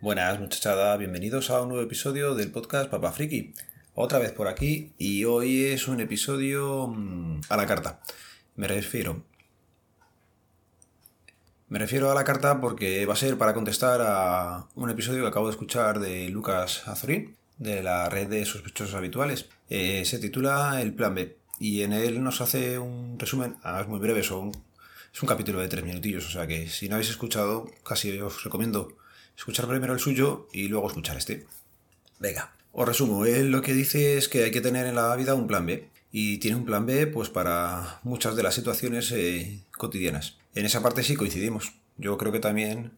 Buenas muchachada, bienvenidos a un nuevo episodio del podcast Papa Friki. Otra vez por aquí y hoy es un episodio mm, a la carta. Me refiero. Me refiero a la carta porque va a ser para contestar a un episodio que acabo de escuchar de Lucas Azorín, de la red de sospechosos habituales. Eh, se titula El Plan B y en él nos hace un resumen, es muy breve, son, es un capítulo de tres minutillos, o sea que si no habéis escuchado, casi os recomiendo escuchar primero el suyo y luego escuchar este. Venga, os resumo. Él lo que dice es que hay que tener en la vida un plan B. Y tiene un plan B pues para muchas de las situaciones eh, cotidianas. En esa parte sí coincidimos. Yo creo que también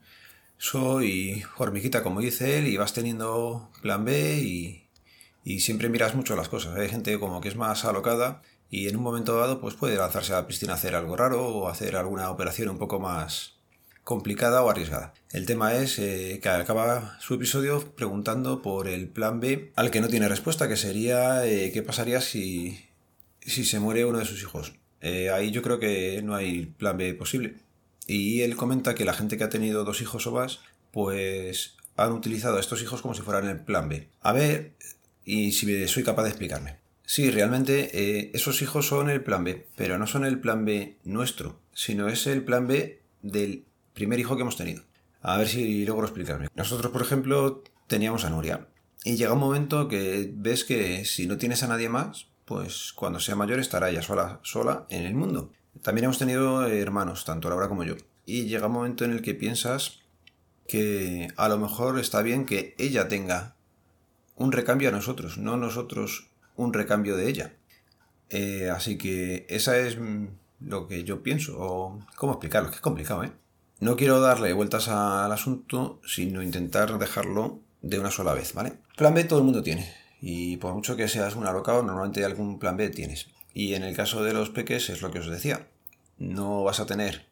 soy hormiguita, como dice él, y vas teniendo plan B y, y siempre miras mucho las cosas. Hay gente como que es más alocada y en un momento dado pues puede lanzarse a la piscina a hacer algo raro o hacer alguna operación un poco más, complicada o arriesgada. El tema es eh, que acaba su episodio preguntando por el plan B al que no tiene respuesta, que sería eh, qué pasaría si, si se muere uno de sus hijos. Eh, ahí yo creo que no hay plan B posible. Y él comenta que la gente que ha tenido dos hijos o más, pues han utilizado a estos hijos como si fueran el plan B. A ver, y si soy capaz de explicarme. Sí, realmente esos hijos son el plan B, pero no son el plan B nuestro, sino es el plan B del primer hijo que hemos tenido. A ver si logro explicarme. Nosotros, por ejemplo, teníamos a Nuria. Y llega un momento que ves que si no tienes a nadie más, pues cuando sea mayor estará ella sola, sola en el mundo. También hemos tenido hermanos, tanto Laura como yo. Y llega un momento en el que piensas que a lo mejor está bien que ella tenga un recambio a nosotros, no nosotros un recambio de ella. Eh, así que esa es lo que yo pienso. O, ¿Cómo explicarlo? Que es complicado, ¿eh? No quiero darle vueltas al asunto, sino intentar dejarlo de una sola vez, ¿vale? Plan B todo el mundo tiene. Y por mucho que seas un alocado, normalmente algún plan B tienes. Y en el caso de los peques es lo que os decía. No vas a tener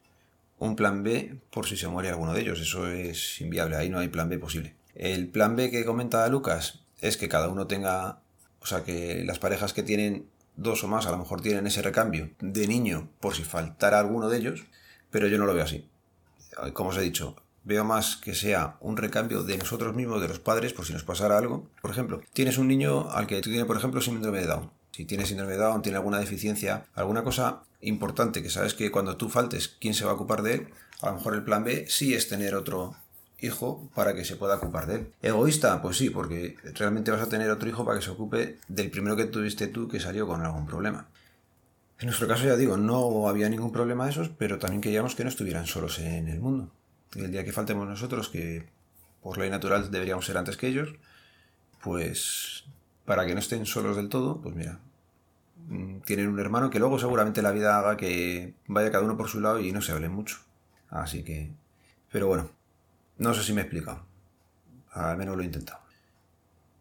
un plan B por si se muere alguno de ellos. Eso es inviable. Ahí no hay plan B posible. El plan B que comenta Lucas es que cada uno tenga, o sea, que las parejas que tienen dos o más a lo mejor tienen ese recambio de niño por si faltara alguno de ellos, pero yo no lo veo así como os he dicho, veo más que sea un recambio de nosotros mismos, de los padres, por si nos pasara algo. Por ejemplo, tienes un niño al que tiene, por ejemplo, síndrome de Down. Si tiene síndrome de Down, tiene alguna deficiencia, alguna cosa importante que sabes que cuando tú faltes, ¿quién se va a ocupar de él? A lo mejor el plan B sí es tener otro hijo para que se pueda ocupar de él. ¿Egoísta? Pues sí, porque realmente vas a tener otro hijo para que se ocupe del primero que tuviste tú que salió con algún problema. En nuestro caso, ya digo, no había ningún problema de esos, pero también queríamos que no estuvieran solos en el mundo. el día que faltemos nosotros, que por ley natural deberíamos ser antes que ellos, pues para que no estén solos del todo, pues mira, mm, tienen un hermano que luego seguramente la vida haga que vaya cada uno por su lado y no se hablen mucho. Así que... Pero bueno, no sé si me he explicado. Al menos lo he intentado.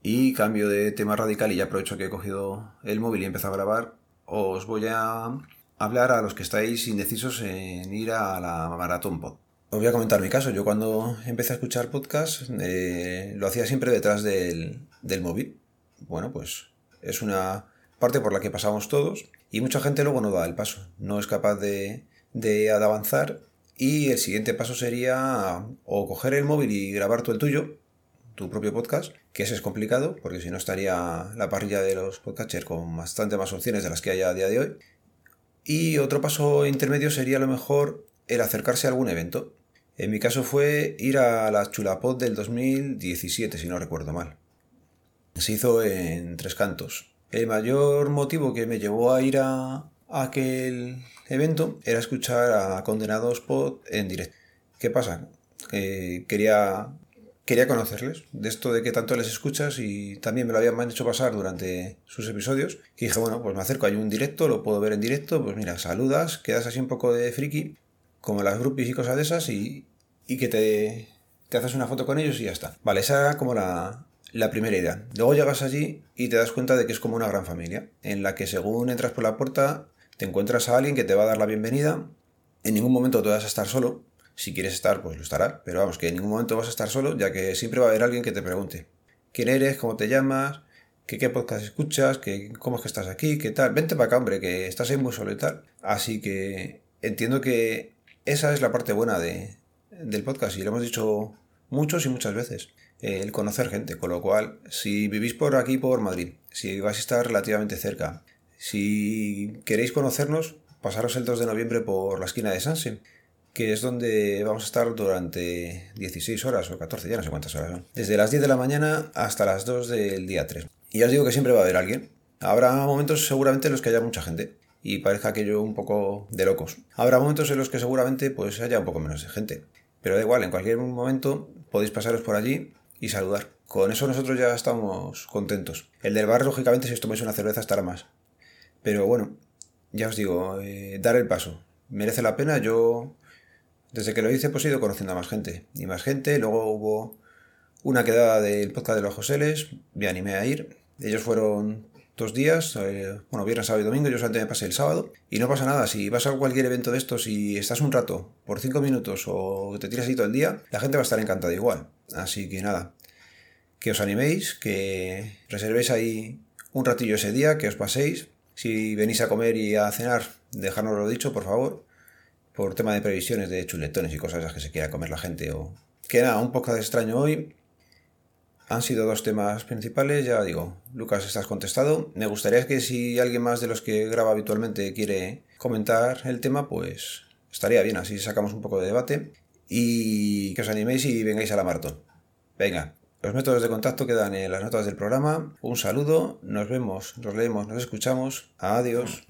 Y cambio de tema radical y ya aprovecho que he cogido el móvil y he empezado a grabar os voy a hablar a los que estáis indecisos en ir a la maratón pod. Os voy a comentar mi caso. Yo cuando empecé a escuchar podcast eh, lo hacía siempre detrás del, móvil. Bueno, pues es una parte por la que pasamos todos y mucha gente luego no da el paso. No es capaz de, de avanzar y el siguiente paso sería o coger el móvil y grabar tú el tuyo, tu propio podcast, que ese es complicado, porque si no estaría la parrilla de los podcasters con bastante más opciones de las que hay a día de hoy. Y otro paso intermedio sería a lo mejor el acercarse a algún evento. En mi caso fue ir a la Chulapod del 2017, si no recuerdo mal. Se hizo en Tres Cantos. El mayor motivo que me llevó a ir a, aquel evento era escuchar a Condenados Pod en directo. ¿Qué pasa? quería quería conocerles, de esto de que tanto les escuchas y también me lo habían hecho pasar durante sus episodios. Y dije, bueno, pues me acerco, hay un directo, lo puedo ver en directo, pues mira, saludas, quedas así un poco de friki, como las groupies y cosas de esas, y, y que te, te haces una foto con ellos y ya está. Vale, esa era como la, la primera idea. Luego llegas allí y te das cuenta de que es como una gran familia, en la que según entras por la puerta te encuentras a alguien que te va a dar la bienvenida. En ningún momento te vas a estar solo, si quieres estar, pues lo estará. Pero vamos, que en ningún momento vas a estar solo, ya que siempre va a haber alguien que te pregunte quién eres, cómo te llamas, qué, qué podcast escuchas, qué, cómo es que estás aquí, qué tal. Vente para acá, hombre, que estás ahí muy solo y tal. Así que entiendo que esa es la parte buena de, del podcast y lo hemos dicho muchos y muchas veces. El conocer gente, con lo cual, si vivís por aquí, por Madrid, si vais a estar relativamente cerca, si queréis conocernos, pasaros el 2 de noviembre por la esquina de Sanse, que es donde vamos a estar durante 16 horas o 14, ya no sé cuántas horas son. Desde las 10 de la mañana hasta las 2 del día 3. Y ya os digo que siempre va a haber alguien. Habrá momentos seguramente en los que haya mucha gente y parezca aquello un poco de locos. Habrá momentos en los que seguramente pues haya un poco menos de gente. Pero da igual, en cualquier momento podéis pasaros por allí y saludar. Con eso nosotros ya estamos contentos. El del bar, lógicamente, si os tomáis una cerveza estará más. Pero bueno, ya os digo, eh, dar el paso. Merece la pena. Yo, desde que lo hice, pues he ido conociendo a más gente. Y más gente. Luego hubo una quedada del podcast de los Joseles. Me animé a ir. Ellos fueron dos días, eh, bueno, viernes, sábado y domingo, yo solamente me pasé el sábado, y no pasa nada, si vas a cualquier evento de estos y estás un rato, por cinco minutos, o te tiras ahí todo el día, la gente va a estar encantada igual. Así que nada, que os animéis, que reservéis ahí un ratillo ese día, que os paséis. Si venís a comer y a cenar, dejárnoslo dicho, por favor, por tema de previsiones de chuletones y cosas que se quiera comer la gente. O... Que nada, un poco de extraño hoy, han sido dos temas principales, ya digo, Lucas, estás contestado. Me gustaría que si alguien más de los que graba habitualmente quiere comentar el tema, pues estaría bien, así sacamos un poco de debate y que os animéis y vengáis a la maratón. Venga, los métodos de contacto quedan en las notas del programa. Un saludo, nos vemos, nos leemos, nos escuchamos. Adiós.